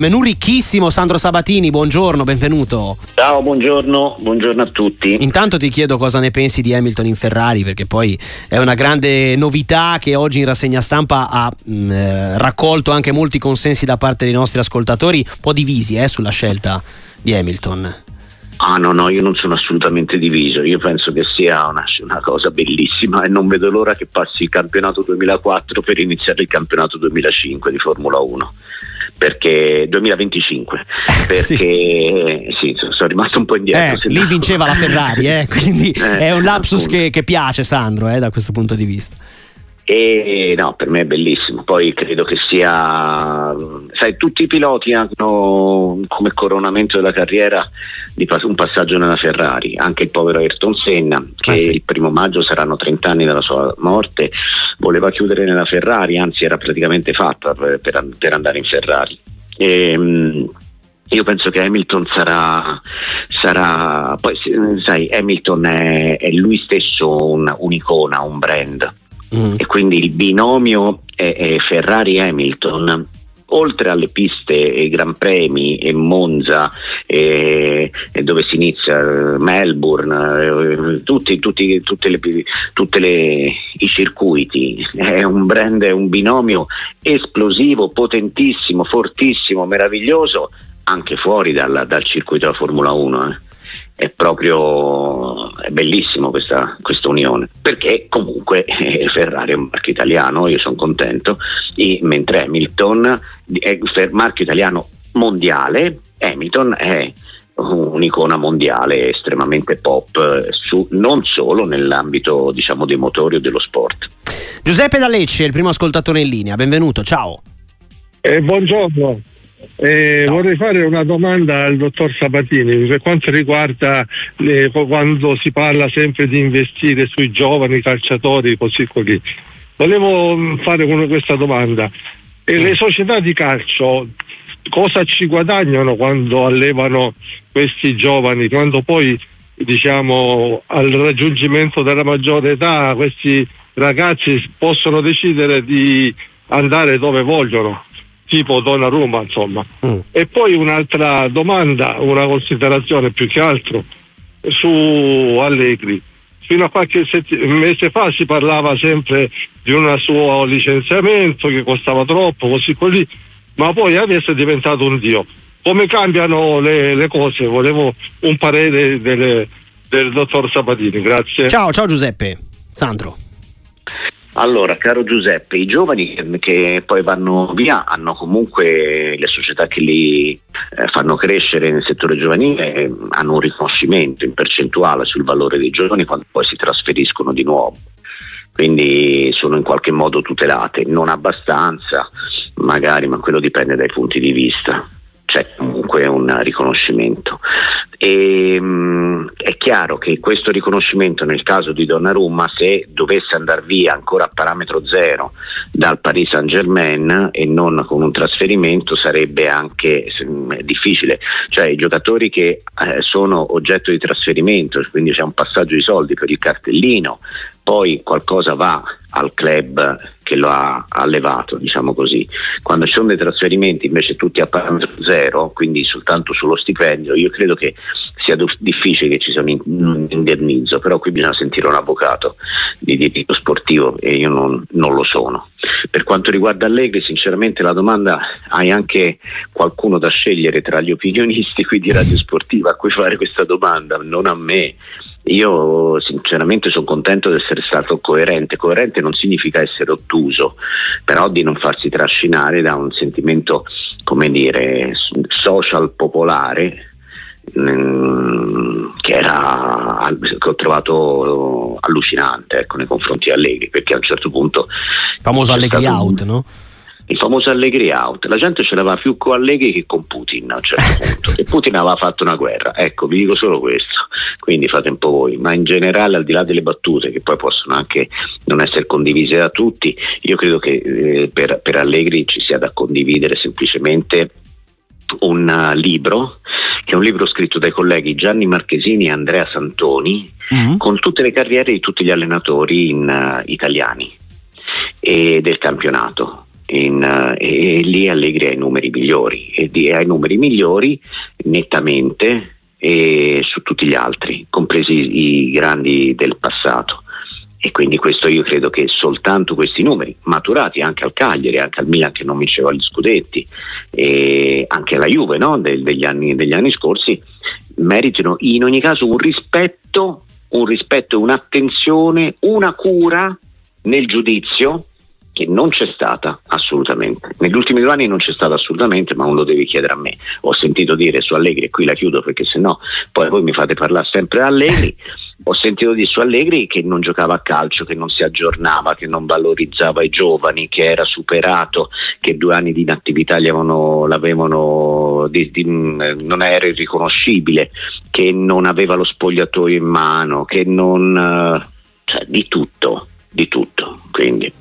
Menù ricchissimo, Sandro Sabatini, buongiorno, benvenuto. Ciao, buongiorno, buongiorno a tutti. Intanto ti chiedo cosa ne pensi di Hamilton in Ferrari, perché poi è una grande novità che oggi in rassegna stampa ha mh, mm, eh, raccolto anche molti consensi da parte dei nostri ascoltatori, un po' divisi eh, sulla scelta di Hamilton. Ah no, no, io non sono assolutamente diviso, io penso che sia una, una, cosa bellissima e non vedo l'ora che passi il campionato 2004 per iniziare il campionato 2005 di Formula 1 perché 2025 perché sì. sì. sono rimasto un po' indietro eh, lì vinceva la Ferrari eh, quindi eh, è un lapsus che, che, piace Sandro eh, da questo punto di vista e no, per me è bellissimo. Poi credo che sia, sai, tutti i piloti hanno come coronamento della carriera un passaggio nella Ferrari, anche il povero Ayrton Senna, che ah, sì. il primo maggio saranno 30 anni dalla sua morte, voleva chiudere nella Ferrari, anzi era praticamente fatta per, per andare in Ferrari. E, ehm, io penso che Hamilton sarà, sarà poi sai, Hamilton è, è lui stesso un, un'icona, un brand mm. e quindi il binomio è, è Ferrari-Hamilton oltre alle piste e Gran Premi e Monza e, e dove si inizia Melbourne eh, tutti, tutti le, tutte le, i circuiti. È un brand è un binomio esplosivo potentissimo fortissimo meraviglioso anche fuori dal, dal circuito della Formula 1 eh. È proprio è bellissimo questa, questa, unione. Perché comunque eh, Ferrari è un marchio italiano io sono contento e, mentre Hamilton è un marchio italiano mondiale Hamilton è un'icona mondiale estremamente pop eh, su, non solo nell'ambito diciamo dei motori o dello sport Giuseppe D'Alecce il primo ascoltatore in linea benvenuto ciao eh, buongiorno eh, no. Vorrei fare una domanda al dottor Sabatini per quanto riguarda eh, quando si parla sempre di investire sui giovani calciatori così così. Volevo mm, fare questa domanda. E le mm. società di calcio cosa ci guadagnano quando allevano questi giovani, quando poi diciamo al raggiungimento della maggiore età questi ragazzi possono decidere di andare dove vogliono? tipo Donnarumma insomma. Mm. E poi un'altra domanda, una considerazione più che altro su Allegri. Fino a qualche sett- mese fa si parlava sempre di un suo licenziamento che costava troppo, così così, ma poi adesso è diventato un dio. Come cambiano le, le cose? Volevo un parere delle, del dottor Sabatini, grazie. Ciao, ciao Giuseppe. Sandro. Allora, caro Giuseppe, i giovani che poi vanno via hanno comunque le società che li eh, fanno crescere nel settore giovanile, eh, hanno un riconoscimento in percentuale sul valore dei giovani quando poi si trasferiscono di nuovo. Quindi sono in qualche modo tutelate, non abbastanza magari, ma quello dipende dai punti di vista c'è comunque un riconoscimento. E, mh, mm, è chiaro che questo riconoscimento nel caso di Donnarumma, se dovesse andare via ancora a parametro zero dal Paris Saint Germain e non con un trasferimento, sarebbe anche mh, difficile. Cioè i giocatori che eh, sono oggetto di trasferimento, quindi c'è un passaggio di soldi per il cartellino, poi qualcosa va al club che lo ha allevato, diciamo così. Quando ci sono dei trasferimenti invece tutti a parametro zero, quindi soltanto sullo stipendio, io credo che sia difficile che ci sia un indennizzo, però qui bisogna sentire un avvocato di diritto sportivo e io non, non lo sono. Per quanto riguarda Allegri, sinceramente la domanda hai anche qualcuno da scegliere tra gli opinionisti qui di Radio Sportiva a cui fare questa domanda, non a me. Io sinceramente sono contento di essere stato coerente. Coerente non significa essere ottuso, però di non farsi trascinare da un sentimento, come dire, social popolare mm, che, era, che ho trovato allucinante ecco, nei confronti di Allegri, perché a un certo punto... Famoso Allegri out, no? Il famoso Allegri out. La gente ce l'aveva più con Allegri che con Putin a un certo punto. e Putin aveva fatto una guerra. Ecco, vi dico solo questo. Quindi fate un po' voi. Ma in generale, al di là delle battute, che poi possono anche non essere condivise da tutti, io credo che eh, per, per Allegri ci sia da condividere semplicemente un uh, libro che è un libro scritto dai colleghi Gianni Marchesini e Andrea Santoni mm-hmm. con tutte le carriere di tutti gli allenatori in, uh, italiani e del campionato in, uh, e, lì Allegri ha i numeri migliori e ha i numeri migliori nettamente su tutti gli altri, compresi i grandi del passato. E quindi questo io credo che soltanto questi numeri, maturati anche al Cagliari, anche al Milan che non vinceva gli scudetti, e anche alla Juve no? De, degli, anni, degli anni scorsi, meritino in ogni caso un rispetto, un rispetto, un'attenzione, una cura nel giudizio che non c'è stata assolutamente. Negli ultimi due anni non c'è stata assolutamente, ma non lo devi chiedere a me. Ho sentito dire su Allegri, e qui la chiudo perché se no poi voi mi fate parlare sempre Allegri. Ho sentito dire su Allegri che non giocava a calcio, che non si aggiornava, che non valorizzava i giovani, che era superato, che due anni di inattività avevano, l'avevano, di, di, non era irriconoscibile, che non aveva lo spogliatoio in mano, che non... Cioè, di tutto, di tutto. Quindi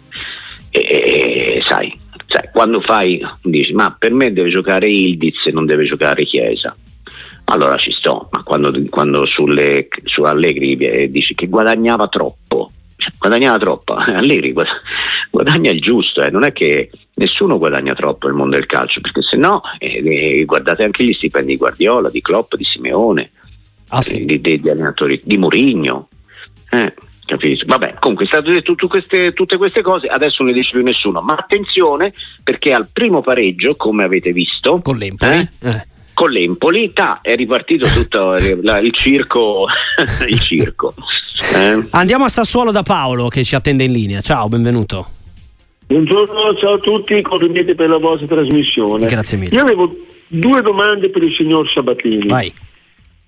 e, sai, sai, quando fai, dici, ma per me deve giocare Ildiz e non deve giocare Chiesa. Allora ci sto, ma quando, quando sulle, su Allegri dici che guadagnava troppo, cioè, guadagnava troppo, Allegri guadagna il giusto, eh. non è che nessuno guadagna troppo nel mondo del calcio, perché se no eh, eh, guardate anche gli stipendi di Guardiola, di Klopp, di Simeone, ah, sì. di, di, di, allenatori, di Murigno. Eh. Capito? Vabbè, comunque state detto tutte queste, tutte queste cose, adesso non ne dice più nessuno, ma attenzione perché al primo pareggio, come avete visto, con l'Empoli, eh, eh. Con l'Empoli ta, è ripartito tutto il circo. il circo eh. Andiamo a Sassuolo da Paolo che ci attende in linea. Ciao, benvenuto. Buongiorno, ciao a tutti, complimenti per la vostra trasmissione. Grazie mille. Io avevo due domande per il signor Sabatini. Vai.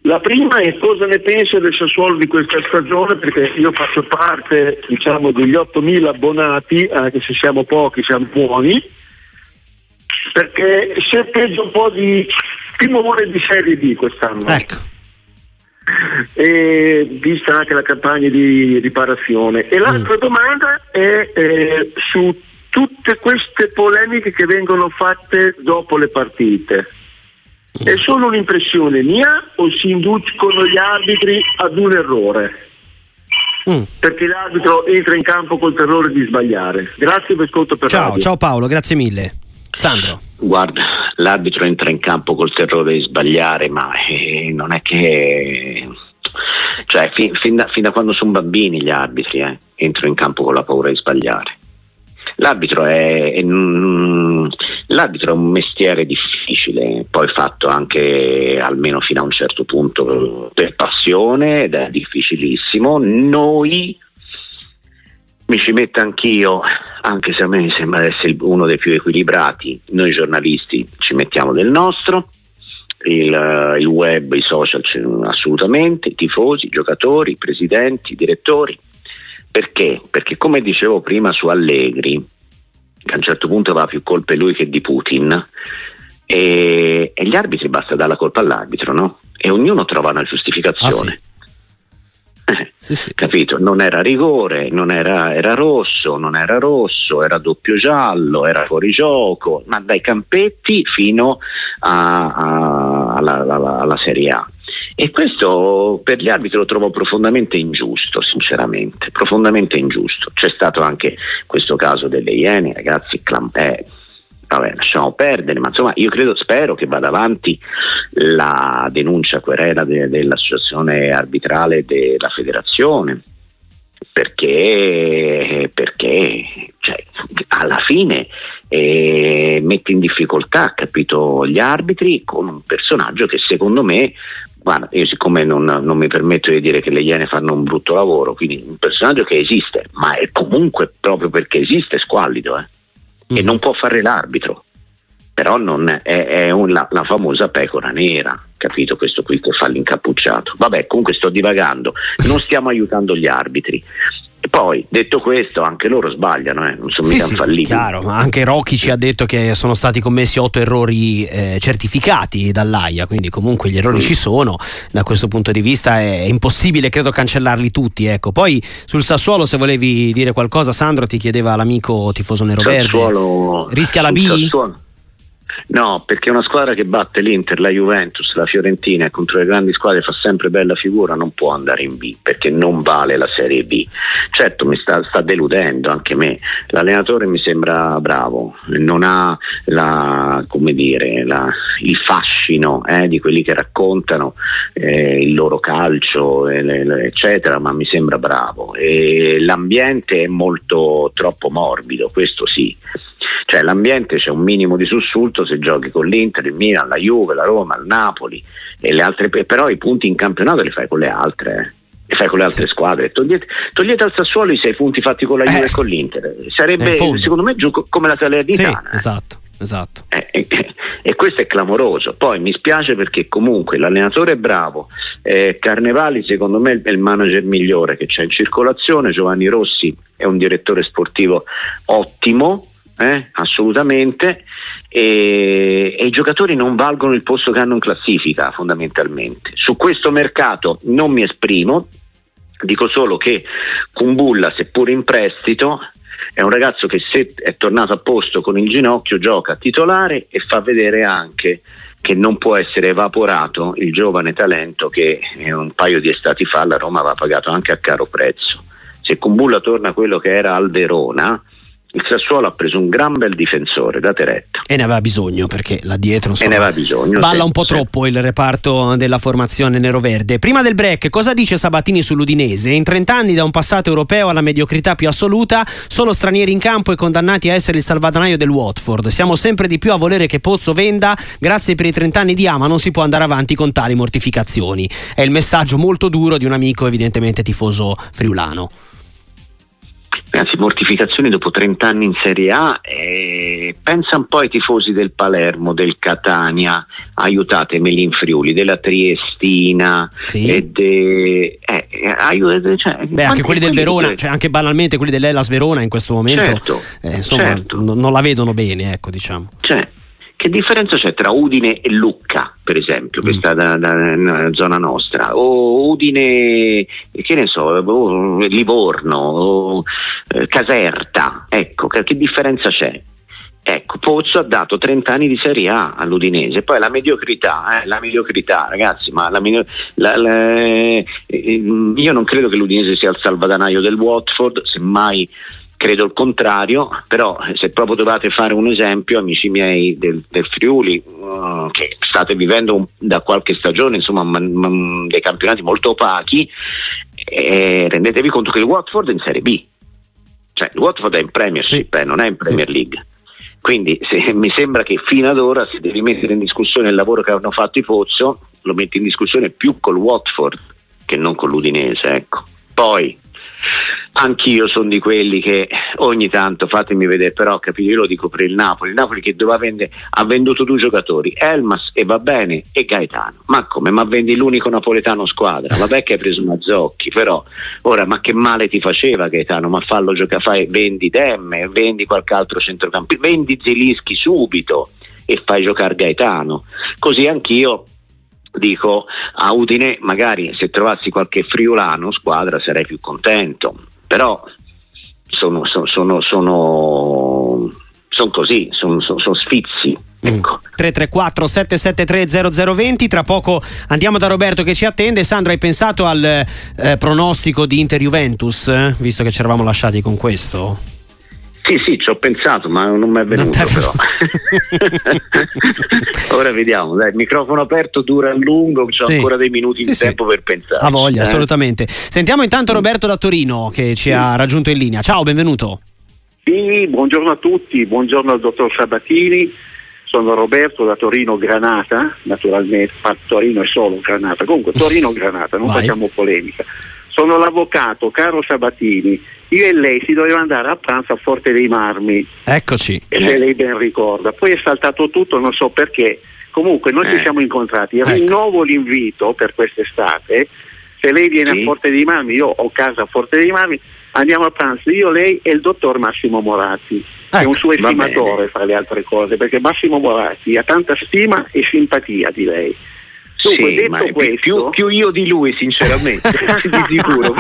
La prima è cosa ne pensa del Sassuolo di questa stagione, perché io faccio parte diciamo, degli 8.000 abbonati, anche se siamo pochi, siamo buoni, perché si è preso un po' di timore di Serie D quest'anno. Ecco. E, vista anche la campagna di riparazione. E l'altra mm. domanda è eh, su tutte queste polemiche che vengono fatte dopo le partite. È solo un'impressione mia o si inducono gli arbitri ad un errore? Mm. Perché l'arbitro entra in campo col terrore di sbagliare. Grazie per ascolto per Ciao, radio. ciao Paolo, grazie mille. Sandro. Guarda, l'arbitro entra in campo col terrore di sbagliare, ma eh, non è che cioè fin, fin, da, fin, da, quando sono bambini gli arbitri eh, entrano in campo con la paura di sbagliare. L'arbitro è, è, l'arbitro è un mestiere difficile, poi fatto anche almeno fino a un certo punto per passione ed è difficilissimo. Noi mi ci metto anch'io, anche se a me sembra essere uno dei più equilibrati, noi giornalisti ci mettiamo del nostro. Il, il web, i social assolutamente, i tifosi, i giocatori, i presidenti, i direttori, perché? Perché come dicevo prima su Allegri, che a un certo punto aveva più colpe lui che di Putin, e, e gli arbitri basta dare la colpa all'arbitro, no? E ognuno trova una giustificazione. Ah, sì. sì, sì. Capito? Non era rigore, non era, era, rosso, non era rosso, era doppio giallo, era fuori gioco, ma dai campetti fino a, a, alla, alla, alla Serie A. E questo per gli arbitri lo trovo profondamente ingiusto, sinceramente, profondamente ingiusto. C'è stato anche questo caso delle Iene, ragazzi, clam- eh, vabbè, lasciamo perdere, ma insomma io credo, spero che vada avanti la denuncia querela de- dell'associazione arbitrale della federazione. Perché, perché cioè, alla fine eh, mette in difficoltà capito, gli arbitri con un personaggio che secondo me Guarda, io siccome non, non, mi permetto di dire che le Iene fanno un brutto lavoro, quindi un personaggio che esiste, ma è comunque proprio perché esiste squallido eh, mm. e non può fare l'arbitro, però non è, è un, la, la, famosa pecora nera, capito questo qui che fa l'incappucciato. Vabbè, comunque sto divagando, non stiamo aiutando gli arbitri. Poi, detto questo, anche loro sbagliano, eh? non sono sì, mica sì, infallibili. Chiaro, anche Rocchi ci ha detto che sono stati commessi otto errori eh, certificati dall'AIA, quindi comunque gli errori mm. ci sono, da questo punto di vista è impossibile, credo, cancellarli tutti. Ecco. Poi sul Sassuolo, se volevi dire qualcosa, Sandro ti chiedeva l'amico tifoso nero-verde, rischia la B? Sassuolo. No, perché una squadra che batte l'Inter, la Juventus, la Fiorentina e contro le grandi squadre fa sempre bella figura, non può andare in B perché non vale la Serie B. Certo, mi sta, sta deludendo anche me. L'allenatore mi sembra bravo, non ha la, dire, la, il fascino eh, di quelli che raccontano eh, il loro calcio, eccetera, ma mi sembra bravo. E l'ambiente è molto troppo morbido, questo sì. Cioè l'ambiente c'è un minimo di sussulto se giochi con l'Inter, il Milan, la Juve, la Roma, il Napoli e le altre, però i punti in campionato li fai con le altre. Eh e fai con le altre squadre. Togliete, togliete, al Sassuolo i sei punti fatti con la Juve eh, e con l'Inter. Sarebbe secondo me giù come la Salernitana. Sì, esatto. Esatto. Eh, e, e, questo è clamoroso. Poi mi spiace perché comunque l'allenatore è bravo, eh, Carnevali secondo me è il manager migliore che c'è in circolazione, Giovanni Rossi è un direttore sportivo ottimo, eh, assolutamente, e, e, i giocatori non valgono il posto che hanno in classifica fondamentalmente. Su questo mercato non mi esprimo, dico solo che Kumbulla, seppur in prestito, è un ragazzo che se è tornato a posto con il ginocchio gioca titolare e fa vedere anche che non può essere evaporato il giovane talento che un paio di estati fa la Roma aveva pagato anche a caro prezzo. Se Kumbulla torna a quello che era al Verona, il Sassuolo ha preso un gran bel difensore, date retta. E ne aveva bisogno perché là dietro insomma, e ne aveva bisogno, balla sì, un po' sì. troppo il reparto della formazione nero-verde. Prima del break, cosa dice Sabatini sull'Udinese? In 30 anni da un passato europeo alla mediocrità più assoluta, solo stranieri in campo e condannati a essere il salvadanaio del Watford. Siamo sempre di più a volere che Pozzo venda, grazie per i 30 anni di ama non si può andare avanti con tali mortificazioni. È il messaggio molto duro di un amico evidentemente tifoso friulano anzi mortificazioni dopo 30 anni in Serie A eh, pensa un po' ai tifosi del Palermo, del Catania aiutatemi in Friuli, della Triestina sì. e de, eh, aiut- cioè, Beh, anche quelli del Verona, cioè anche banalmente quelli dell'Ellas Verona in questo momento certo, eh, insomma certo. n- non la vedono bene ecco diciamo cioè, che differenza c'è tra Udine e Lucca, per esempio, che mm. sta da, da, nella zona nostra, o Udine, che ne so, Livorno, o, eh, Caserta, ecco, che, che differenza c'è? Ecco, Pozzo ha dato 30 anni di Serie A all'Udinese, poi la mediocrità, eh, la mediocrità ragazzi, ma la, la, la, eh, io non credo che l'Udinese sia il salvadanaio del Watford, semmai credo il contrario, però se proprio dovete fare un esempio, amici miei del, del Friuli, uh, che state vivendo un, da qualche stagione insomma, man, man, dei campionati molto opachi, eh, rendetevi conto che il Watford è in Serie B, cioè il Watford è in Premiership, eh, non è in Premier League. Quindi se, mi sembra che fino ad ora se devi mettere in discussione il lavoro che hanno fatto i Pozzo, lo metti in discussione più col Watford che non con l'Udinese. Ecco. Poi Anch'io sono di quelli che ogni tanto fatemi vedere, però capito, io lo dico per il Napoli, il Napoli che doveva vendere, ha venduto due giocatori, Elmas e va bene e Gaetano. Ma come? Ma vendi l'unico napoletano squadra? Vabbè che hai preso Mazzocchi, però ora ma che male ti faceva Gaetano? Ma fallo giocare, fai, vendi Demme, vendi qualche altro centrocampista, vendi Zelischi subito e fai giocare Gaetano. Così anch'io dico a Udine magari se trovassi qualche friulano squadra sarei più contento però sono, sono, sono, sono, sono così, sono, sono sfizi. Mm. Ecco. 334 773 0020 tra poco andiamo da Roberto che ci attende Sandro hai pensato al eh, pronostico di Inter-Juventus eh? visto che ci eravamo lasciati con questo sì, sì, ci ho pensato, ma non mi è venuto però. Ora vediamo, dai, il microfono aperto dura a lungo, ho sì. ancora dei minuti sì, di sì. tempo per pensare. Ha voglia, eh? assolutamente. Sentiamo intanto Roberto da Torino che ci ha raggiunto in linea. Ciao, benvenuto. Sì, buongiorno a tutti, buongiorno al dottor Sabatini. Sono Roberto da Torino Granata, naturalmente, ma Torino è solo Granata, comunque Torino Granata, non Vai. facciamo polemica. Sono l'avvocato caro Sabatini io e lei si doveva andare a pranzo a Forte dei Marmi. Eccoci. E se lei ben ricorda. Poi è saltato tutto, non so perché. Comunque noi eh. ci siamo incontrati. Ecco. Rinnovo l'invito per quest'estate. Se lei viene sì. a Forte dei Marmi, io ho casa a Forte dei Marmi, andiamo a pranzo io, lei e il dottor Massimo Moratti. Ecco, è un suo estimatore fra le altre cose, perché Massimo Moratti ha tanta stima e simpatia di lei. Dunque, sì, detto questo, più, più, io di lui, sinceramente, di sicuro.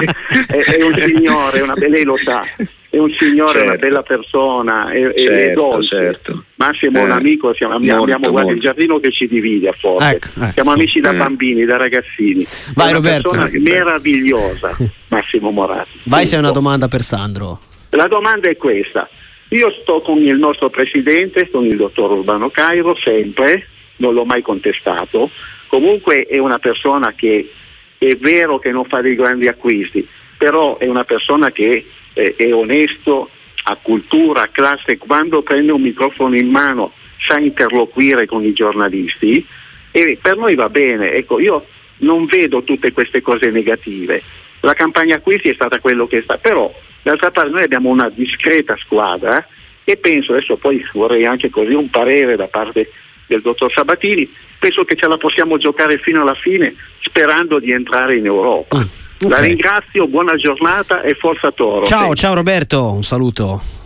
è, è, un signore, una, lei lo sa, è un signore, certo. una bella persona, è, certo, è dolce. Certo. Massimo è un eh, amico, siamo, molto, abbiamo molto. il giardino che ci divide a Forte. Ecco, ecco, siamo amici da eh. bambini, da ragazzini. Vai è una Roberto. persona meravigliosa, Massimo Moratti. Vai se è una domanda per Sandro. La domanda è questa. Io sto con il nostro presidente, con il dottor Urbano Cairo, sempre, non l'ho mai contestato Comunque è una persona che è vero che non fa dei grandi acquisti, però è una persona che eh, è onesto, ha cultura, ha classe, quando prende un microfono in mano sa interloquire con i giornalisti e per noi va bene. Ecco, io non vedo tutte queste cose negative. La campagna acquisti è stata quello che è stata, però d'altra parte noi abbiamo una discreta squadra e penso, adesso poi vorrei anche così un parere da parte del dottor Sabatini, penso che ce la possiamo giocare fino alla fine sperando di entrare in Europa. Mm, okay. La ringrazio, buona giornata e forza Toro. Ciao, ciao Roberto, un saluto.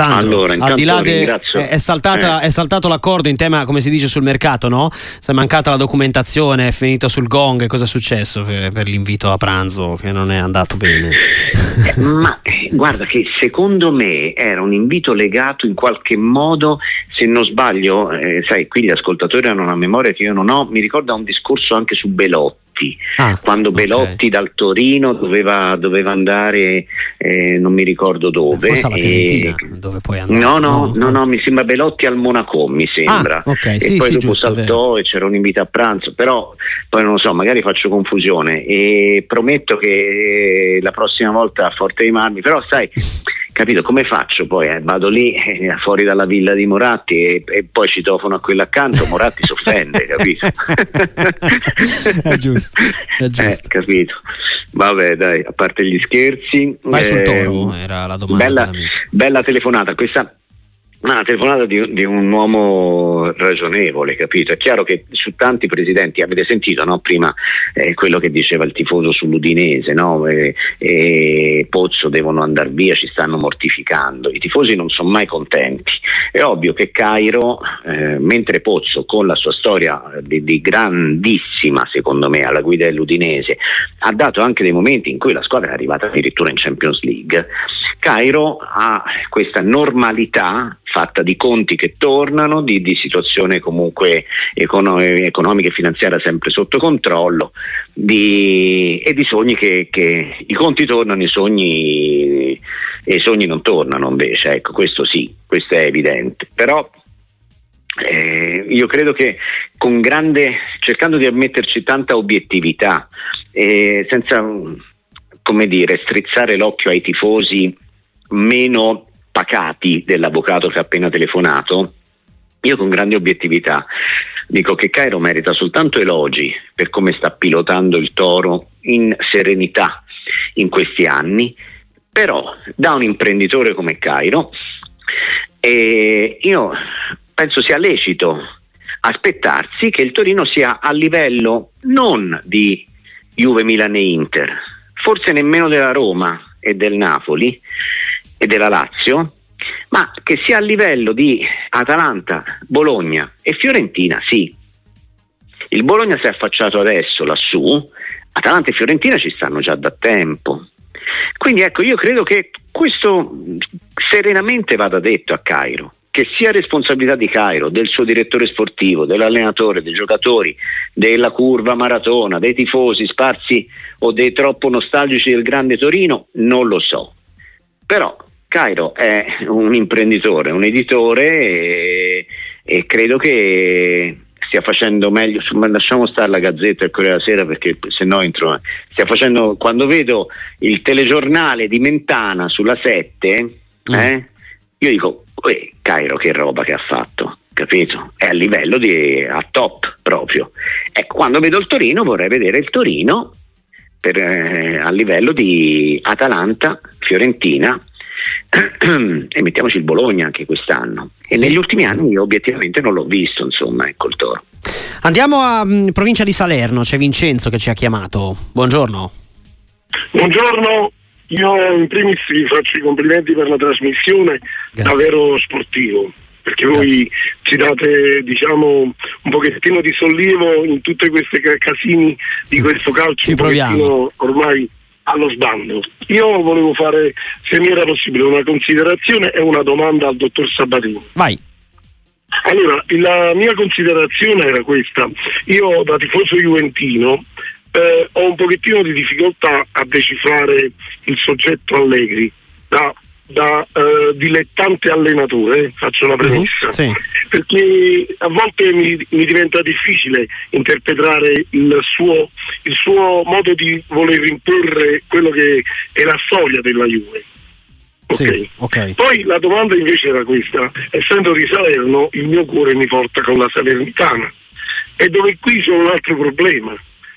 Sandro, allora, al di là de, è, saltata, eh. è, saltato l'accordo in tema, come si dice sul mercato, no? Si è mancata la documentazione, è finito sul gong, cosa è successo per, per l'invito a pranzo che non è andato bene? Eh, ma eh, guarda che secondo me era un invito legato in qualche modo, se non sbaglio, eh, sai, qui gli ascoltatori hanno una memoria che io non ho, mi ricorda un discorso anche su Belotti Belotti, ah, quando Belotti okay. dal Torino doveva, doveva andare, eh, non mi ricordo dove. Forse alla e... dove poi andare. No, no, no, no, mi sembra Belotti al Monaco, mi sembra. Ah, okay. E sì, poi sì, dopo giusto, saltò e c'era un invito a pranzo, però poi non lo so, magari faccio confusione e prometto che la prossima volta a Forte dei Marmi, però sai capito come faccio poi? Eh? Vado lì eh, fuori dalla villa di Moratti e, e poi citofono a quello accanto, Moratti si offende, capito? è giusto, è eh, giusto. Eh, capito. Vabbè, dai, a parte gli scherzi. Vai sul toro, era la domanda. Bella, bella telefonata. Questa una telefonata di, di, un uomo ragionevole, capito? È chiaro che su tanti presidenti, avete sentito no? prima eh, quello che diceva il tifoso sull'Udinese, no? e, e Pozzo devono andare via, ci stanno mortificando, i tifosi non sono mai contenti. È ovvio che Cairo, eh, mentre Pozzo con la sua storia di, di grandissima, secondo me, alla guida dell'Udinese, ha dato anche dei momenti in cui la squadra è arrivata addirittura in Champions League, Cairo ha questa normalità fatta di conti che tornano, di, di situazione comunque econo- economica e finanziaria sempre sotto controllo di, e di sogni che, che, i conti tornano, i sogni, i sogni non tornano invece, ecco questo sì, questo è evidente, però eh, io credo che con grande, cercando di ammetterci tanta obiettività, eh, senza come dire, strizzare l'occhio ai tifosi meno pacati dell'avvocato che ha appena telefonato, io con grande obiettività dico che Cairo merita soltanto elogi per come sta pilotando il toro in serenità in questi anni, però da un imprenditore come Cairo eh, io penso sia lecito aspettarsi che il Torino sia a livello non di Juve, Milan e Inter, forse nemmeno della Roma e del Napoli, e della Lazio, ma che sia a livello di Atalanta, Bologna e Fiorentina, sì. Il Bologna si è affacciato adesso lassù, Atalanta e Fiorentina ci stanno già da tempo. Quindi ecco, io credo che questo serenamente vada detto a Cairo, che sia responsabilità di Cairo, del suo direttore sportivo, dell'allenatore, dei giocatori, della curva maratona, dei tifosi sparsi o dei troppo nostalgici del grande Torino, non lo so. Però Cairo è un imprenditore, un editore e, e credo che stia facendo meglio, lasciamo stare la Gazzetta e il Corriere della Sera perché se no entro, stia facendo, quando vedo il telegiornale di Mentana sulla 7, mm. eh, io dico, Cairo che roba che ha fatto, capito? È a livello di, a top proprio. Ecco, quando vedo il Torino vorrei vedere il Torino per, eh, a livello di Atalanta, Fiorentina, e mettiamoci il Bologna anche quest'anno. E sì. negli ultimi anni io obiettivamente non l'ho visto, insomma, ecco il toro. Andiamo a mh, mm, provincia di Salerno, c'è Vincenzo che ci ha chiamato. Buongiorno. Buongiorno, io in primis vi faccio i complimenti per la trasmissione, Grazie. davvero sportivo. perché voi Grazie. ci date diciamo, un pochettino di sollievo in tutte queste casini di questo calcio ci proviamo. ormai allo sbando. Io volevo fare, se mi era possibile, una considerazione e una domanda al dottor Sabatini. Vai. Allora, la mia considerazione era questa. Io da tifoso juventino eh, ho un pochettino di difficoltà a decifrare il soggetto Allegri da, da eh, dilettante allenatore, faccio una premessa, uh-huh, sì. perché a volte mi, mi, diventa difficile interpretare il suo, il suo modo di voler imporre quello che è la storia della Juve. Okay. Sì, okay. Poi la domanda invece era questa, essendo di Salerno il mio cuore mi porta con la Salernitana e dove qui c'è un altro problema,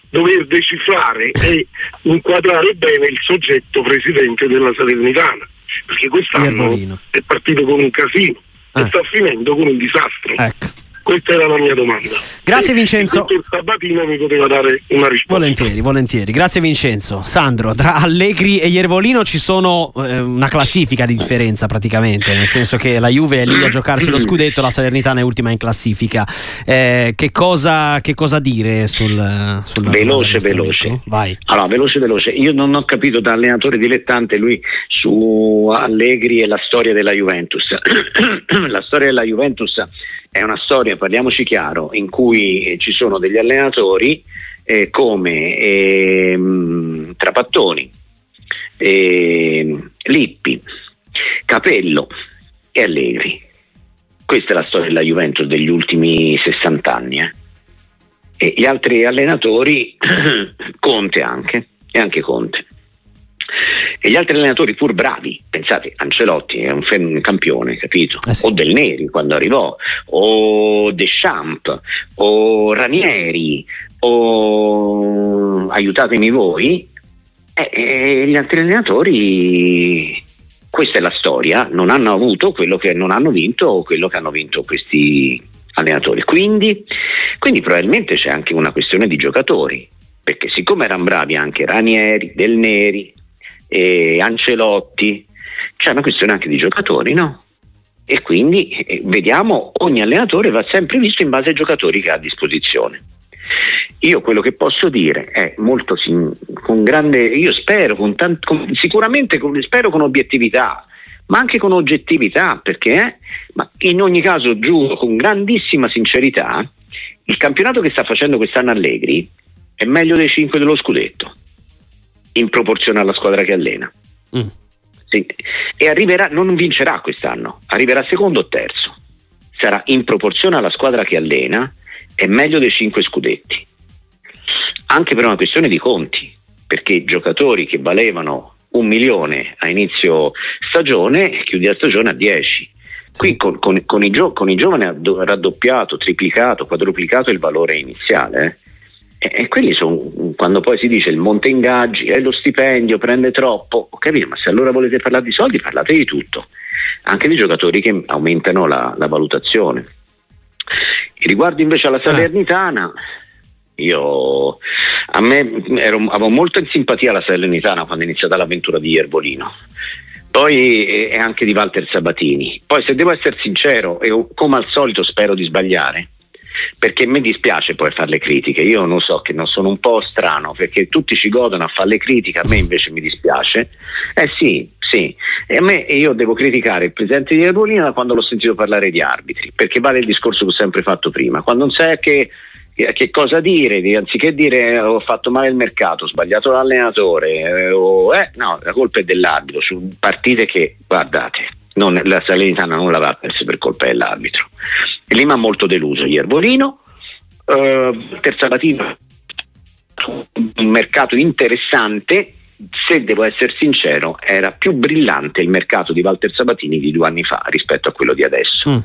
dover decifrare e inquadrare bene il soggetto presidente della Salernitana, perché quest'anno è partito con un casino e ah. sta finendo con un disastro. Ecco. Questa era la mia domanda. Grazie e Vincenzo. Il Sabatino mi poteva dare una risposta. Volentieri, volentieri. Grazie Vincenzo. Sandro, tra Allegri e Iervolino ci sono eh, una classifica di differenza praticamente, nel senso che la Juve è lì a giocarsi lo scudetto, la Salernitana è ultima in classifica. Eh, che, cosa, che, cosa, dire sul, sul Veloce, veloce. Vai. Allora, veloce, veloce. Io non ho capito da allenatore dilettante lui su Allegri e la storia della Juventus. la storia della Juventus è una storia, parliamoci chiaro, in cui ci sono degli allenatori eh, come eh, Trapattoni, eh, Lippi, Capello e Allegri. Questa è la storia della Juventus degli ultimi 60 anni. Eh. E gli altri allenatori, Conte anche, e anche Conte. E gli altri allenatori pur bravi, pensate, Ancelotti è un, un campione, capito? Eh sì. O Del Neri quando arrivò, o Deschamps, o Ranieri, o aiutatemi voi, eh, eh, gli altri allenatori, questa è la storia, non hanno avuto quello che non hanno vinto o quello che hanno vinto questi allenatori. Quindi, quindi probabilmente c'è anche una questione di giocatori, perché siccome erano bravi anche Ranieri, Del Neri, eh, Ancelotti, c'è una questione anche di giocatori, no? E quindi eh, vediamo, ogni allenatore va sempre visto in base ai giocatori che ha a disposizione. Io quello che posso dire è molto con grande, io spero, con tant, con, sicuramente con, spero con obiettività, ma anche con oggettività, perché eh, ma in ogni caso giuro con grandissima sincerità, il campionato che sta facendo quest'anno Allegri è meglio dei 5 dello scudetto in proporzione alla squadra che allena. Mm. Sì. E arriverà, non vincerà quest'anno, arriverà secondo o terzo. Sarà in proporzione alla squadra che allena e meglio dei cinque scudetti. Anche per una questione di conti, perché giocatori che valevano un milione a inizio stagione, chiudi la stagione a 10. Qui con, con, con, i gio- con, i giovani ha raddoppiato, triplicato, quadruplicato il valore iniziale. Eh. E, quelli sono, quando poi si dice il monte ingaggi, è lo stipendio, prende troppo, ho capito, ma se allora volete parlare di soldi parlate di tutto, anche di giocatori che aumentano la, la valutazione. Riguardo invece alla Salernitana, io a me ero, avevo molto in simpatia la Salernitana quando è iniziata l'avventura di Iervolino. Poi è anche di Walter Sabatini. Poi se devo essere sincero, e come al solito spero di sbagliare, perché mi dispiace poi fare le critiche, io non so che non sono un po' strano perché tutti ci godono a fare le critiche, a me invece mi dispiace. Eh sì, sì, e a me io devo criticare il presidente di Erbolina da quando l'ho sentito parlare di arbitri, perché vale il discorso che ho sempre fatto prima, quando non sai che che cosa dire, anziché dire ho fatto male il mercato, ho sbagliato l'allenatore, eh, o, eh, no, la colpa è dell'arbitro, su partite che, guardate, non, la Salernitana non l'aveva persa per colpa dell'arbitro. E lì mi ha molto deluso Iervolino, eh, Terza Latina, un mercato interessante, se devo essere sincero, era più brillante il mercato di Walter Sabatini di due anni fa rispetto a quello di adesso. Mm.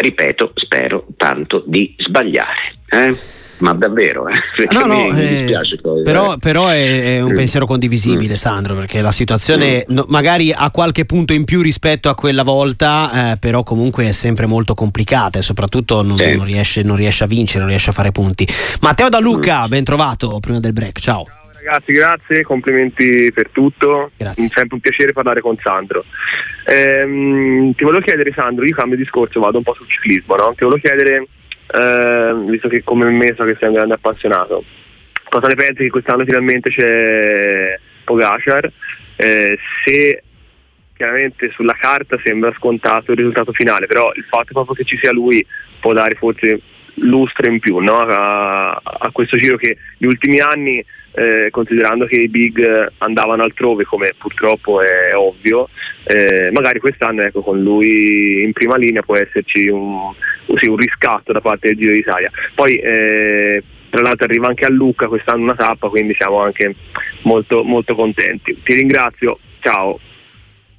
Ripeto, spero tanto di sbagliare. Eh? ma davvero eh? no, no, eh, poi, però, eh. però è, è, un mm. pensiero condivisibile mm. Sandro perché la situazione mm. no, magari ha qualche punto in più rispetto a quella volta eh, però comunque è sempre molto complicata e soprattutto non, sì. non, riesce, non, riesce, a vincere non riesce a fare punti Matteo Da Luca mm. ben trovato prima del break ciao Ragazzi, grazie, complimenti per tutto. Grazie. Sempre un piacere parlare con Sandro. Ehm, ti volevo chiedere, Sandro, io cambio discorso, vado un po' sul ciclismo, no? Ti volevo chiedere, ehm, visto che come me so che sei un grande appassionato, cosa ne pensi che quest'anno finalmente c'è Pogacar? Eh, se chiaramente sulla carta sembra scontato il risultato finale, però il fatto proprio che ci sia lui può dare forse lustro in più no? a, a, questo giro che gli ultimi anni, eh, considerando che i big andavano altrove, come purtroppo è ovvio, eh, magari quest'anno ecco, con lui in prima linea può esserci un, sì, un riscatto da parte del Giro d'Italia. Poi eh, tra l'altro arriva anche a Lucca quest'anno una tappa, quindi siamo anche molto, molto contenti. Ti ringrazio, ciao.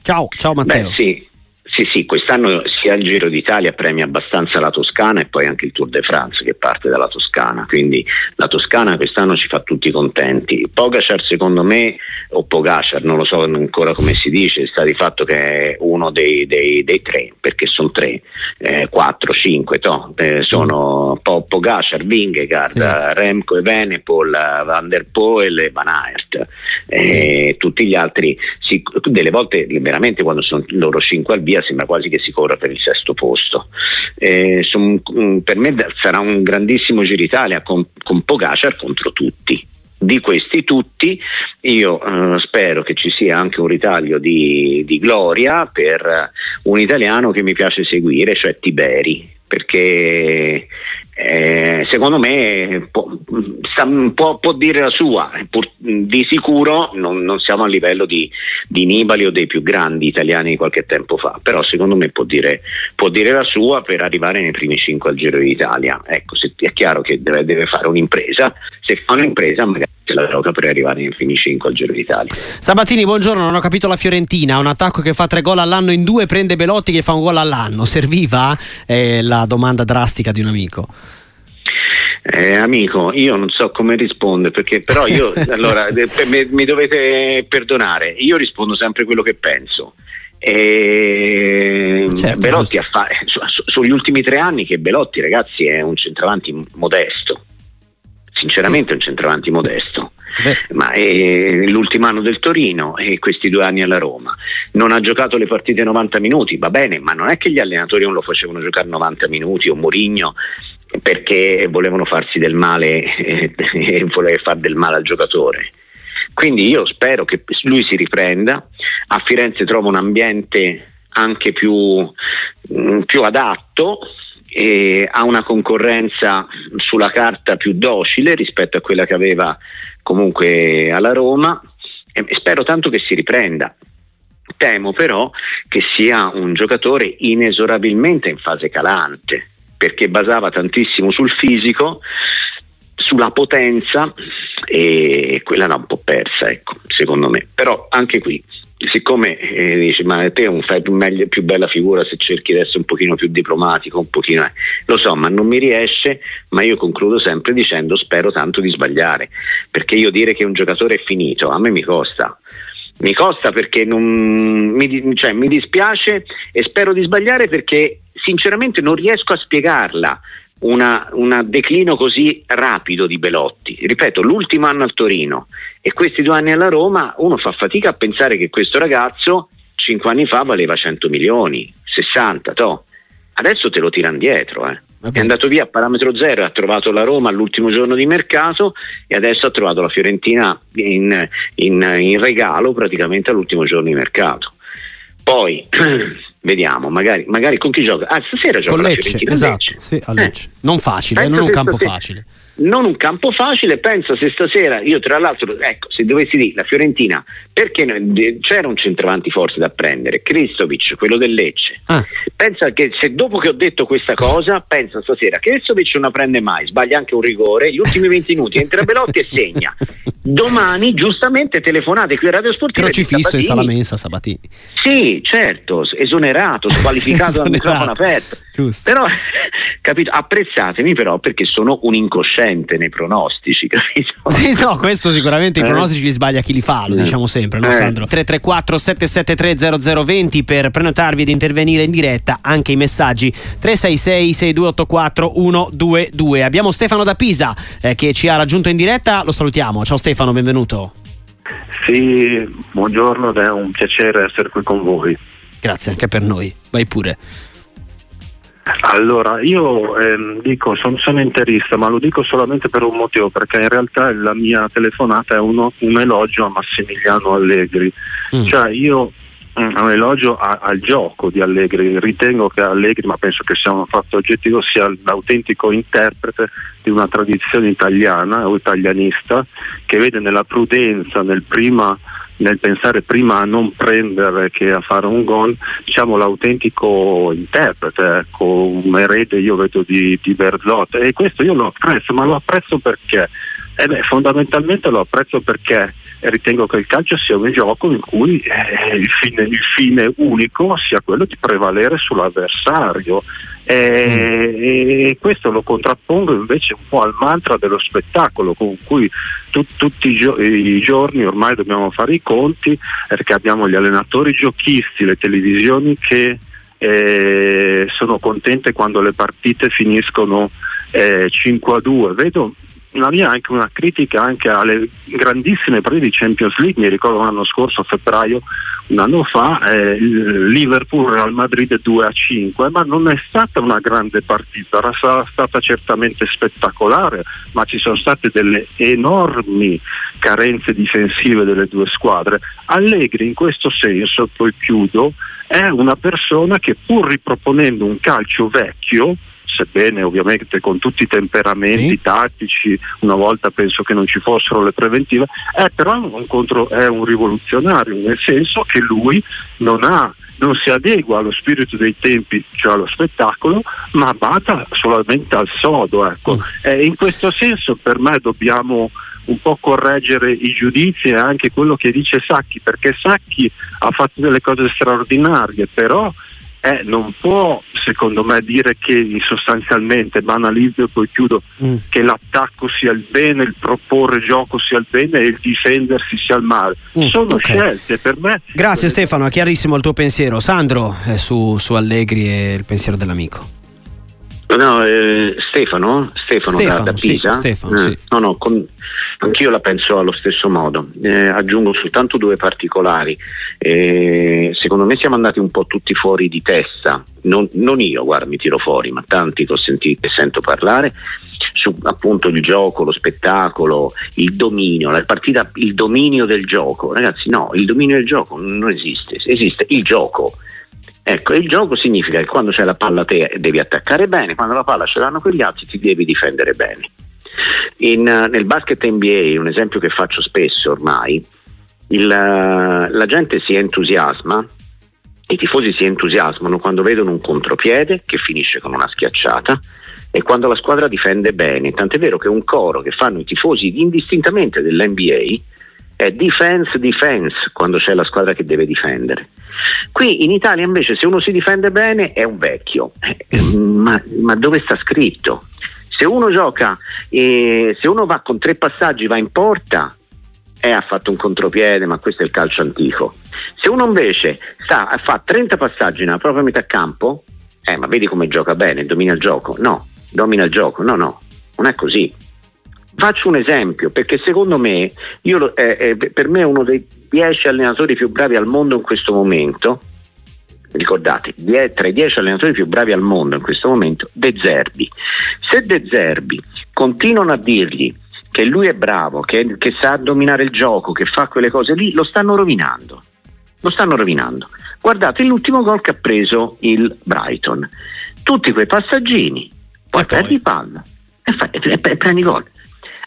Ciao, ciao Matteo. Beh, sì. Sì, sì, quest'anno sia il Giro d'Italia premia abbastanza la Toscana e poi anche il Tour de France che parte dalla Toscana, quindi la Toscana quest'anno ci fa tutti contenti. Pogacar secondo me, o Pogacar, non lo so ancora come si dice, sta di fatto che è uno dei, dei, dei tre, perché sono tre, eh, quattro, cinque, to, eh, sono po- Pogacar, Vingegaard, sì. Remco e Venepol, Van der Poel e Van Aert. Eh, tutti gli altri, sì, delle volte veramente quando sono loro cinque al via sembra quasi che si corra per il sesto posto. Eh, son, mm, per me sarà un grandissimo Giro Italia con, con Pogacar contro tutti. Di questi tutti io eh, spero che ci sia anche un ritaglio di, di gloria per un italiano che mi piace seguire, cioè Tiberi, perché eh, secondo me può, può, può, dire la sua, di sicuro non, non, siamo a livello di, di Nibali o dei più grandi italiani di qualche tempo fa, però secondo me può dire, può dire la sua per arrivare nei primi cinque al Giro d'Italia. Ecco, se, è chiaro che deve, deve, fare un'impresa, se fa un'impresa magari la gioca per arrivare nei primi cinque al Giro d'Italia. Sabatini, buongiorno, non ho capito la Fiorentina, un attacco che fa tre gol all'anno in due, prende Belotti che fa un gol all'anno, serviva? È la domanda drastica di un amico. Eh, amico, io non so come rispondere perché però io allora mi, mi, dovete perdonare, io rispondo sempre quello che penso. E certo, Belotti fa, su, su, sugli ultimi tre anni che Belotti ragazzi è un centravanti modesto sinceramente è un centravanti modesto Beh. ma è l'ultimo anno del Torino e questi due anni alla Roma non ha giocato le partite 90 minuti va bene ma non è che gli allenatori non lo facevano giocare 90 minuti o Mourinho perché volevano farsi del male e voleva far del male al giocatore. Quindi io spero che lui si riprenda, a Firenze trova un ambiente anche più, mm, più adatto, ha una concorrenza sulla carta più docile rispetto a quella che aveva comunque alla Roma e spero tanto che si riprenda. Temo però che sia un giocatore inesorabilmente in fase calante perché basava tantissimo sul fisico, sulla potenza e quella l'ha un po' persa, ecco, secondo me. Però anche qui, siccome eh, dici ma te un, fai più, meglio, più, bella figura se cerchi di essere un pochino più diplomatico, un pochino, eh. lo so, ma non mi riesce, ma io concludo sempre dicendo spero tanto di sbagliare, perché io dire che un giocatore è finito a me mi costa mi costa perché non, mi, cioè, mi, dispiace e spero di sbagliare perché sinceramente non riesco a spiegarla un declino così rapido di Belotti. Ripeto, l'ultimo anno al Torino e questi due anni alla Roma, uno fa fatica a pensare che questo ragazzo cinque anni fa valeva 100 milioni, 60, to. adesso te lo tirano dietro. Eh. È andato via a parametro zero, ha trovato la Roma all'ultimo giorno di mercato e adesso ha trovato la Fiorentina in, in, in regalo praticamente all'ultimo giorno di mercato. Poi vediamo, magari, magari, con chi gioca? Ah, stasera gioca con Lecce, esatto, sì, a Lecce. Eh. Non facile, non un campo facile non un campo facile, pensa se stasera, io tra l'altro, ecco, se dovessi dire la Fiorentina, perché c'era un centravanti forte da prendere, Kristovic, quello del Lecce. Ah. Pensa che se dopo che ho detto questa cosa, pensa stasera, Kristovic non la prende mai, sbaglia anche un rigore, gli ultimi 20 minuti entra Belotti e segna. Domani giustamente telefonate qui a Radio Sportiva. Crocifisso in sala mensa Sabatini. Sì, certo, esonerato, squalificato dal microfono aperto Giusto. Però, capito, apprezzatemi però perché sono un incosciente nei pronostici, capito? Sì, no, questo sicuramente eh? i pronostici li sbaglia chi li fa, lo eh. diciamo sempre, no eh. Sandro? 334 773 0020 per prenotarvi ed intervenire in diretta, anche i messaggi 366 6284 122. Abbiamo Stefano da Pisa eh, che ci ha raggiunto in diretta, lo salutiamo. Ciao Stefano, benvenuto. Sì, buongiorno è un piacere essere qui con voi. Grazie anche per noi, vai pure. Allora, io ehm, dico, son, sono interista, ma lo dico solamente per un motivo, perché in realtà la mia telefonata è uno, un elogio a Massimiliano Allegri. Mm. Cioè io mm, un elogio a, al gioco di Allegri, ritengo che Allegri, ma penso che sia un fatto oggettivo, sia l'autentico interprete di una tradizione italiana o italianista che vede nella prudenza, nel prima nel pensare prima a non prendere che a fare un gol, diciamo l'autentico interprete, ecco, un erede io vedo di, di Berzot e questo io lo apprezzo, ma lo apprezzo perché? Eh beh, fondamentalmente lo apprezzo perché ritengo che il calcio sia un gioco in cui eh, il, fine, il, fine, unico sia quello di prevalere sull'avversario e, e, questo lo contrappongo invece un po' al mantra dello spettacolo con cui tu, tutti i, gio- i, giorni ormai dobbiamo fare i conti perché abbiamo gli allenatori giochisti, le televisioni che eh, sono contente quando le partite finiscono eh, 5 a 2. Vedo la mia è anche una critica anche alle grandissime partite di Champions League, mi ricordo l'anno scorso, a febbraio, un anno fa, eh, Liverpool Real Madrid 2 a 5, ma non è stata una grande partita, era stata certamente spettacolare, ma ci sono state delle enormi carenze difensive delle due squadre. Allegri in questo senso, poi chiudo, è una persona che pur riproponendo un calcio vecchio, sebbene ovviamente con tutti i temperamenti sì. tattici, una volta penso che non ci fossero le preventive, è però un, contro, è un rivoluzionario, nel senso che lui non ha non si adegua allo spirito dei tempi, cioè allo spettacolo, ma bada solamente al sodo. Ecco. Mm. E in questo senso per me dobbiamo un po' correggere i giudizi e anche quello che dice Sacchi, perché Sacchi ha fatto delle cose straordinarie, però eh, non può secondo me dire che sostanzialmente banalizzo e poi chiudo mm. che l'attacco sia il bene, il proporre gioco sia il bene e il difendersi sia il male. Mm, Sono okay. scelte per me. Grazie Stefano, chiarissimo il tuo pensiero. Sandro eh, su, su Allegri e il pensiero dell'amico. No, eh, Stefano, Stefano, Stefano, da, da Pisa. Sì, Stefano, eh, sì. No, no, con, anch'io la penso allo stesso modo. Eh, aggiungo soltanto due particolari. Eh, secondo me siamo andati un po' tutti fuori di testa. Non, non io, guarda, mi tiro fuori, ma tanti che ho sentito e sento parlare su appunto il gioco, lo spettacolo, il dominio, la partita, il dominio del gioco. Ragazzi, no, il dominio del gioco non esiste, esiste il gioco Ecco, il gioco significa che quando c'è la palla te devi attaccare bene, quando la palla ce l'hanno quegli altri ti devi difendere bene. In, nel basket NBA, un esempio che faccio spesso ormai, il, la gente si entusiasma, i tifosi si entusiasmano quando vedono un contropiede che finisce con una schiacciata e quando la squadra difende bene. Tant'è vero che un coro che fanno i tifosi indistintamente dell'NBA è defense defense quando c'è la squadra che deve difendere. Qui in Italia invece se uno si difende bene è un vecchio, eh, ma, ma, dove sta scritto? Se uno gioca, eh, se uno va con tre passaggi, va in porta, eh, ha fatto un contropiede, ma questo è il calcio antico. Se uno invece sta, fa 30 passaggi nella propria metà campo, eh, ma vedi come gioca bene, domina il gioco? No, domina il gioco, no, no, non è così. Faccio un esempio perché secondo me, io, eh, eh, per me è uno dei dieci allenatori più bravi al mondo in questo momento, ricordate, tra i dieci allenatori più bravi al mondo in questo momento, De Zerbi. Se De Zerbi continuano a dirgli che lui è bravo, che, che sa dominare il gioco, che fa quelle cose lì, lo stanno rovinando. Lo stanno rovinando. Guardate l'ultimo gol che ha preso il Brighton. Tutti quei passaggini, poi, poi. prendi palla e, fai, e, e prendi gol.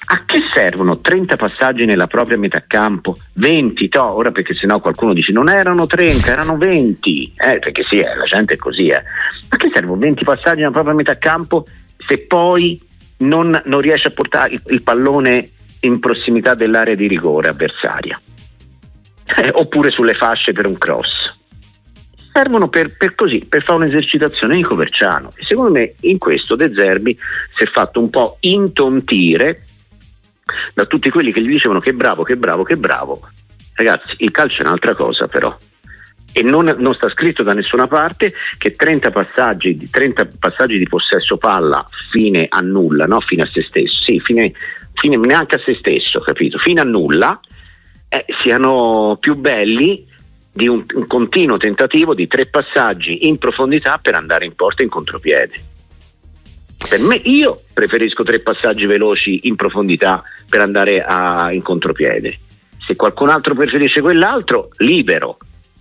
A che servono 30 passaggi nella propria metà campo? 20, to, ora perché sennò qualcuno dice non erano 30, erano 20, eh, perché sì, eh, la gente è così. Eh. A che servono 20 passaggi nella propria metà campo se poi non, non riesce a portare il, il, pallone in prossimità dell'area di rigore avversaria? Eh, oppure sulle fasce per un cross. servono per, per, così, per fare un'esercitazione di Coverciano. E secondo me in questo De Zerbi si è fatto un po' intontire da tutti quelli che gli dicevano che bravo, che bravo, che bravo. Ragazzi, il calcio è un'altra cosa però. E non, non sta scritto da nessuna parte che 30 passaggi, 30 passaggi di possesso palla fine a nulla, no? fine a se stesso, sì, fine, fine neanche a se stesso, capito? Fine a nulla, eh, siano più belli di un, un, continuo tentativo di tre passaggi in profondità per andare in porta in contropiede. Per me, io preferisco tre passaggi veloci in profondità per andare a, in contropiede. Se qualcun altro preferisce quell'altro, libero.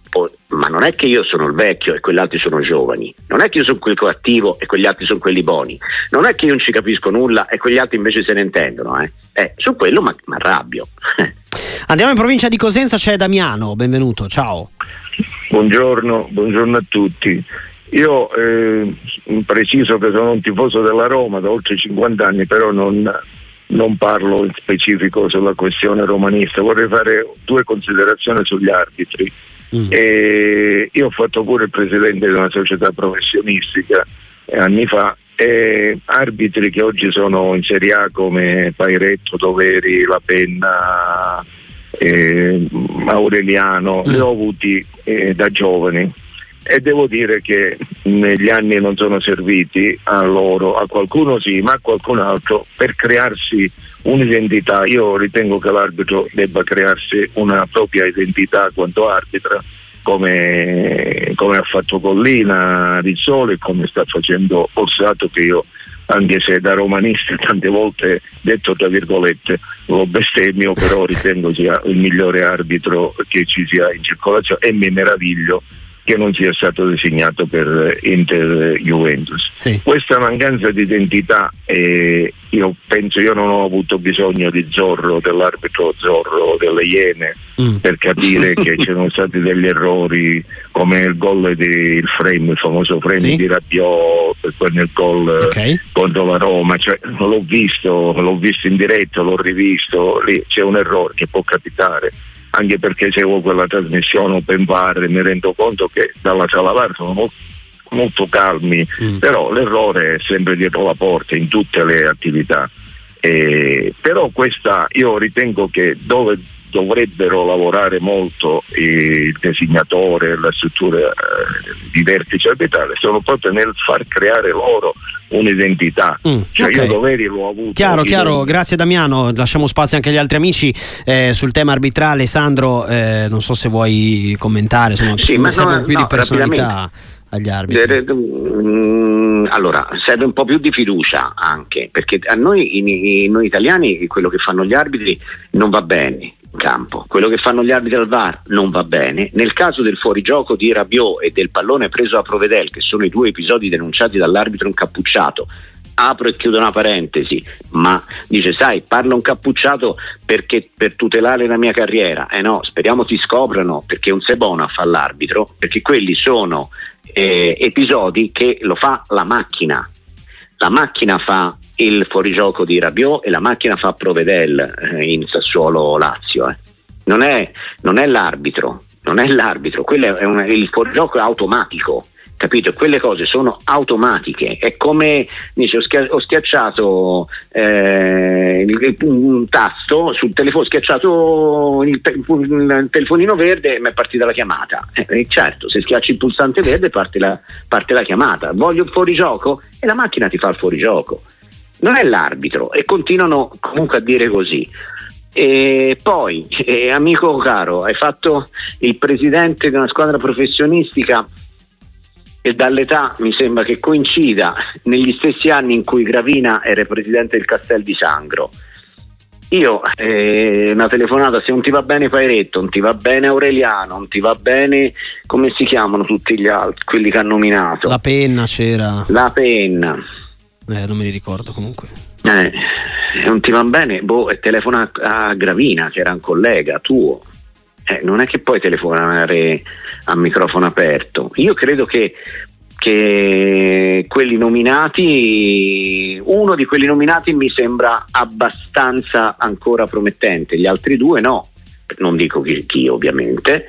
Poi, ma non è che io sono il vecchio e quegli altri sono giovani, non è che io sono quello cattivo e quegli altri sono quelli buoni, non è che io non ci capisco nulla e quegli altri invece se ne intendono. Eh. Eh, su quello mi arrabbio. Andiamo in provincia di Cosenza, c'è Damiano, benvenuto, ciao. Buongiorno, buongiorno a tutti. Io eh, preciso che sono un tifoso della Roma da oltre 50 anni, però non, non parlo in specifico sulla questione romanista, vorrei fare due considerazioni sugli arbitri. Mm. io ho fatto pure il presidente di una società professionistica eh, anni fa e arbitri che oggi sono in Serie A come Pairetto, Doveri, La Penna, eh, Aureliano, mm. li ho avuti eh, da giovani e devo dire che negli anni non sono serviti a loro, a qualcuno sì, ma a qualcun altro per crearsi un'identità. Io ritengo che l'arbitro debba crearsi una propria identità quanto arbitra, come, come ha fatto Collina, Rizzoli e come sta facendo Orsato che io anche se da romanista tante volte detto tra virgolette lo bestemmio, però ritengo sia il migliore arbitro che ci sia in circolazione e mi meraviglio che non sia stato designato per Inter Juventus. Sì. Questa mancanza di identità, eh, io penso io non ho avuto bisogno di Zorro, dell'arbitro Zorro, delle Iene, mm. per capire che c'erano stati degli errori come il gol del frame, il famoso frame sì. di Rabiot nel gol okay. contro la Roma, cioè, l'ho visto, l'ho visto in diretta, l'ho rivisto, lì c'è un errore che può capitare anche perché seguo quella trasmissione open bar e mi rendo conto che dalla sala bar sono molto, molto calmi, mm. però l'errore è sempre dietro la porta in tutte le attività. Eh, però questa io ritengo che dove dovrebbero lavorare molto il designatore, la struttura eh, di vertice arbitrale, sono proprio nel far creare loro un'identità. Mm, cioè okay. io doveri l'ho avuto. Chiaro, chiaro, grazie Damiano, lasciamo spazio anche agli altri amici eh, sul tema arbitrale. Sandro, eh, non so se vuoi commentare, insomma, sì, ma no, più no, di personalità agli arbitri. Mm, allora, serve un po' più di fiducia anche, perché a noi, in, noi italiani quello che fanno gli arbitri non va bene in campo. Quello che fanno gli arbitri al VAR non va bene. Nel caso del fuorigioco di Rabiot e del pallone preso a Provedel, che sono i due episodi denunciati dall'arbitro incappucciato, apro e chiudo una parentesi, ma dice sai parlo incappucciato perché per tutelare la mia carriera, eh no, speriamo ti scoprano perché buono a fare l'arbitro, perché quelli sono eh, episodi che lo fa la macchina, la macchina fa il fuorigioco di Rabiot e la macchina fa Provedel eh, in Sassuolo Lazio. Eh. Non, è, non, è, l'arbitro, non è l'arbitro, quello è un, il fuorigioco è automatico capito? Quelle cose sono automatiche, è come dice, ho, schia- ho schiacciato eh, un tasto sul telefono, ho schiacciato il, te- il telefonino verde e mi è partita la chiamata. Eh, certo, se schiacci il pulsante verde parte la, parte la chiamata. Voglio il fuorigioco e la macchina ti fa il fuorigioco. Non è l'arbitro e continuano comunque a dire così. E poi, eh, amico caro, hai fatto il presidente di una squadra professionistica e dall'età mi sembra che coincida negli stessi anni in cui Gravina era presidente del Castel di Sangro. Io eh, una telefonata, se non ti va bene Pairetto, non ti va bene Aureliano, non ti va bene come si chiamano tutti gli altri, quelli che ha nominato. La penna c'era. La penna. Eh, non me li ricordo comunque. Eh, non ti va bene, boh, e telefona a Gravina, che era un collega tuo. Eh, non è che puoi telefonare a microfono aperto. Io credo che, che quelli nominati, uno di quelli nominati mi sembra abbastanza ancora promettente, gli altri due no, non dico chi, chi ovviamente.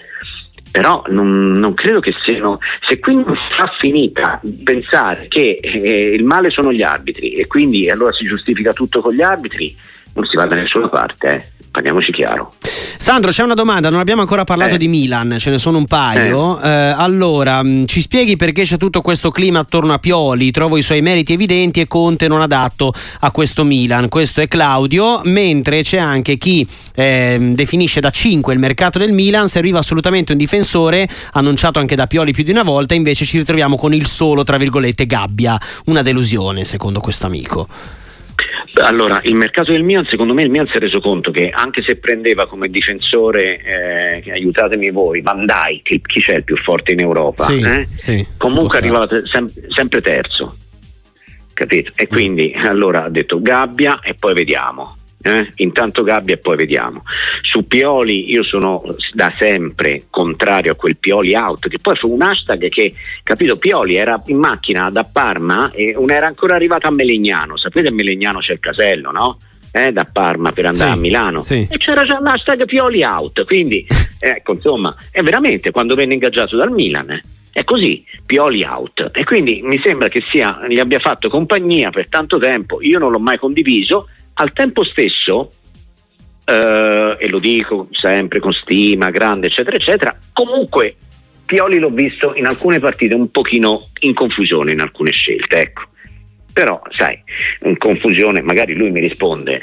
però non, non, credo che siano se quindi non sta finita pensare che eh, il male sono gli arbitri e quindi allora si giustifica tutto con gli arbitri non si va da nessuna parte eh parliamoci chiaro. Sandro, c'è una domanda, non abbiamo ancora parlato eh. di Milan, ce ne sono un paio. Eh. Eh, allora, mm, ci spieghi perché c'è tutto questo clima attorno a Pioli? Trovo i suoi meriti evidenti e Conte non adatto a questo Milan. Questo è Claudio, mentre c'è anche chi ehm, definisce da 5 il mercato del Milan, serviva assolutamente un difensore, annunciato anche da Pioli più di una volta, invece ci ritroviamo con il solo, tra virgolette, gabbia. Una delusione, secondo questo amico. Allora, il mercato del Milan, secondo me il Milan si è reso conto che anche se prendeva come difensore, eh, aiutatemi voi, Van Dijk, chi c'è il più forte in Europa? Sì, eh? sì, Comunque arrivava sem- sempre terzo, capito? E quindi allora ha detto gabbia e poi vediamo. Eh? Intanto Gabbia e poi vediamo. Su Pioli io sono da sempre contrario a quel Pioli out, che poi fu un hashtag che, capito, Pioli era in macchina da Parma e non era ancora arrivato a Melegnano, sapete a Melegnano c'è il casello, no? Eh, da Parma per andare sì, a Milano sì. e c'era già l'hashtag Pioli out, quindi ecco insomma è veramente quando venne ingaggiato dal Milan. Eh. È così, Pioli out. E quindi mi sembra che sia, gli abbia fatto compagnia per tanto tempo. Io non l'ho mai condiviso, al tempo stesso, eh, e lo dico sempre con stima, grande, eccetera, eccetera, comunque Pioli l'ho visto in alcune partite un pochino in confusione in alcune scelte, ecco però sai, in confusione, magari lui mi risponde,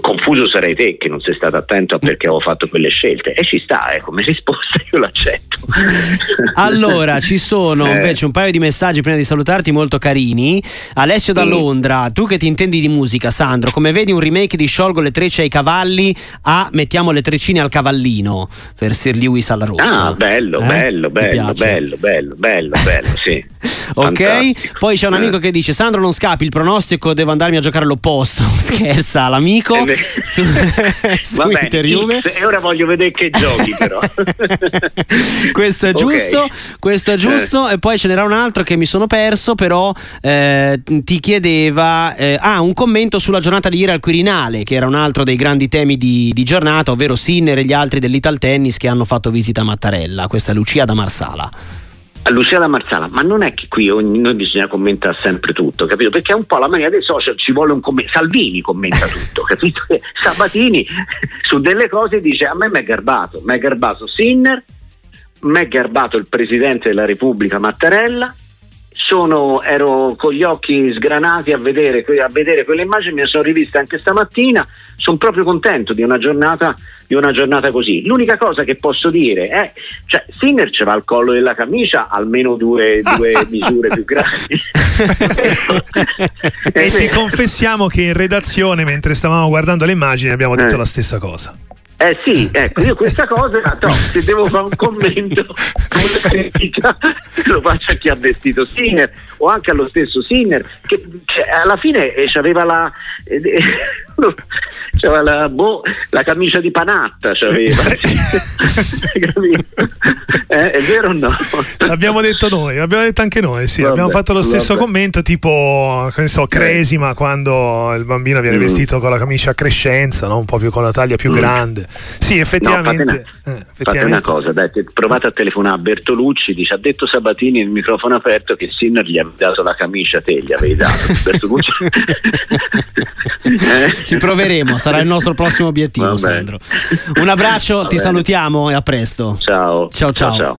confuso sarei te che non sei stato attento a perché ho fatto quelle scelte e ci sta, eh, come risposta io l'accetto. Allora, ci sono eh. invece un paio di messaggi prima di salutarti molto carini. Alessio da. Londra, tu che ti intendi di musica, Sandro, come vedi un remake di Sciolgo le trecce ai cavalli a Mettiamo le treccine al cavallino per Sir Lewis alla rossa. Ah, bello, eh? bello, bello, bello, bello, bello, bello, sì. ok, Fantastico. poi c'è un amico eh. che dice Sandro non scappi, il pronostico devo andarmi a giocare all'opposto. Scherza l'amico eh su, su Va Inter Juve. E ora voglio vedere che giochi però. questo è giusto, okay. questo è giusto eh. e poi ce n'era un altro che mi sono perso, però eh, ti chiedeva eh, ah, un commento sulla giornata di ieri al Quirinale, che era un altro dei grandi temi di, di giornata, ovvero Sinner e gli altri dell'Ital Tennis che hanno fatto visita a Mattarella. Questa è Lucia da Marsala a Luciana Marzala, ma non è che qui ogni, noi bisogna commentare sempre tutto, capito? Perché è un po' la mania dei social, ci vuole un commento. Salvini commenta tutto, capito? Sabatini su delle cose dice a me mi è garbato, mi è garbato Sinner, mi è garbato il Presidente della Repubblica Mattarella, sono, ero con gli occhi sgranati a vedere, a vedere quelle immagini, me le sono riviste anche stamattina, sono proprio contento di una giornata, di una giornata così. L'unica cosa che posso dire è, cioè, Sinner ce va al collo della camicia almeno due, due misure più grandi. e ti confessiamo che in redazione, mentre stavamo guardando le immagini, abbiamo detto eh. la stessa cosa. Eh sì, ecco, io questa cosa, no, se devo fare un commento, una critica, lo faccio a chi ha vestito Sinner o anche allo stesso Sinner, che cioè, alla fine eh, aveva la, eh, c'aveva la, boh, la camicia di panatta, c'aveva. eh, è vero o no? L'abbiamo detto noi, l'abbiamo detto anche noi, sì, vabbè, abbiamo fatto lo stesso vabbè. commento tipo, che ne so, Cresima quando il bambino viene mm. vestito con la camicia a crescenza, no? un po' più con la taglia più mm. grande. Sì, effettivamente. No, fate, una, eh, effettivamente. una cosa, dai, provate a telefonare a Bertolucci, dice, ha detto Sabatini il microfono aperto che Sinner gli ha dato la camicia, te gli avevi dato. Bertolucci. eh? Ci proveremo, sarà il nostro prossimo obiettivo, Sandro. Un abbraccio, ti salutiamo e a presto. Ciao. Ciao ciao. ciao, ciao.